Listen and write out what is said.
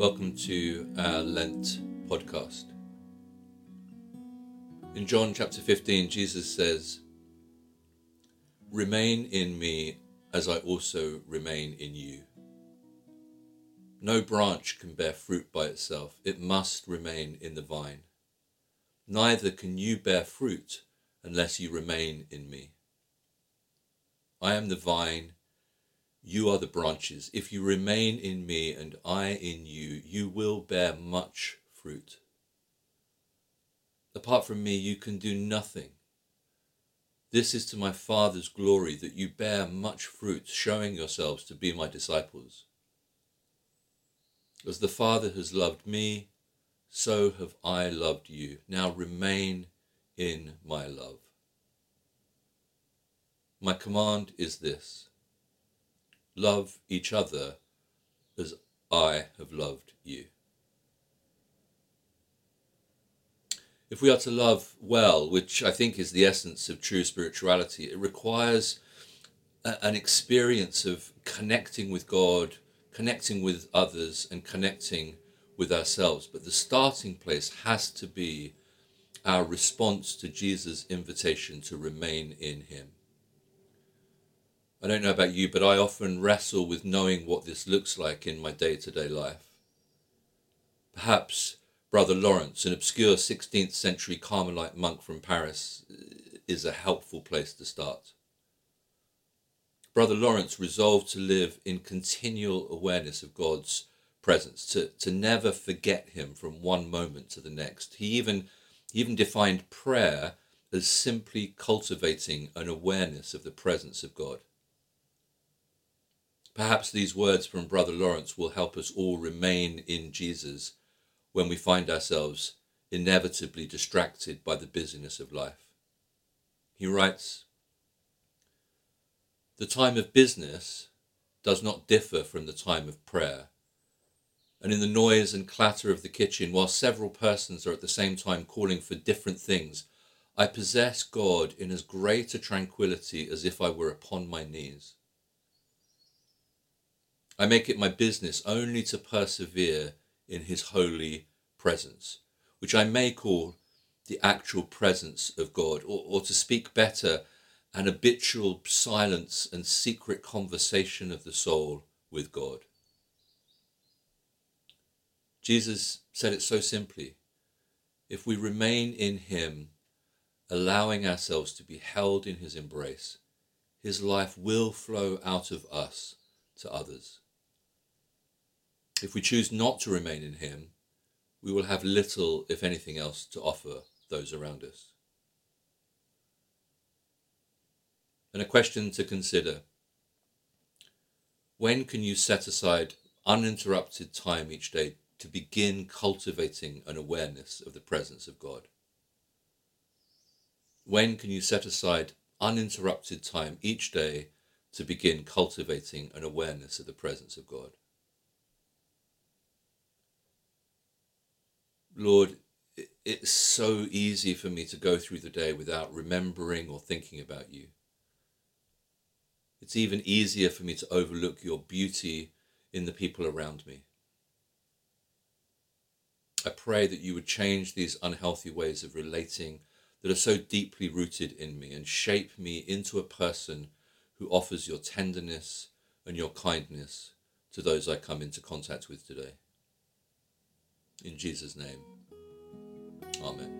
Welcome to our Lent podcast. In John chapter 15, Jesus says, Remain in me as I also remain in you. No branch can bear fruit by itself, it must remain in the vine. Neither can you bear fruit unless you remain in me. I am the vine you are the branches. If you remain in me and I in you, you will bear much fruit. Apart from me, you can do nothing. This is to my Father's glory that you bear much fruit, showing yourselves to be my disciples. As the Father has loved me, so have I loved you. Now remain in my love. My command is this Love each other as I have loved you. If we are to love well, which I think is the essence of true spirituality, it requires a, an experience of connecting with God, connecting with others, and connecting with ourselves. But the starting place has to be our response to Jesus' invitation to remain in Him. I don't know about you, but I often wrestle with knowing what this looks like in my day to day life. Perhaps Brother Lawrence, an obscure 16th century Carmelite monk from Paris, uh, is a helpful place to start. Brother Lawrence resolved to live in continual awareness of God's presence, to, to never forget him from one moment to the next. He even, he even defined prayer as simply cultivating an awareness of the presence of God. Perhaps these words from Brother Lawrence will help us all remain in Jesus when we find ourselves inevitably distracted by the busyness of life. He writes The time of business does not differ from the time of prayer. And in the noise and clatter of the kitchen, while several persons are at the same time calling for different things, I possess God in as great a tranquillity as if I were upon my knees. I make it my business only to persevere in his holy presence, which I may call the actual presence of God, or, or to speak better, an habitual silence and secret conversation of the soul with God. Jesus said it so simply. If we remain in him, allowing ourselves to be held in his embrace, his life will flow out of us to others. If we choose not to remain in Him, we will have little, if anything else, to offer those around us. And a question to consider when can you set aside uninterrupted time each day to begin cultivating an awareness of the presence of God? When can you set aside uninterrupted time each day to begin cultivating an awareness of the presence of God? Lord, it's so easy for me to go through the day without remembering or thinking about you. It's even easier for me to overlook your beauty in the people around me. I pray that you would change these unhealthy ways of relating that are so deeply rooted in me and shape me into a person who offers your tenderness and your kindness to those I come into contact with today. In Jesus' name, Amen.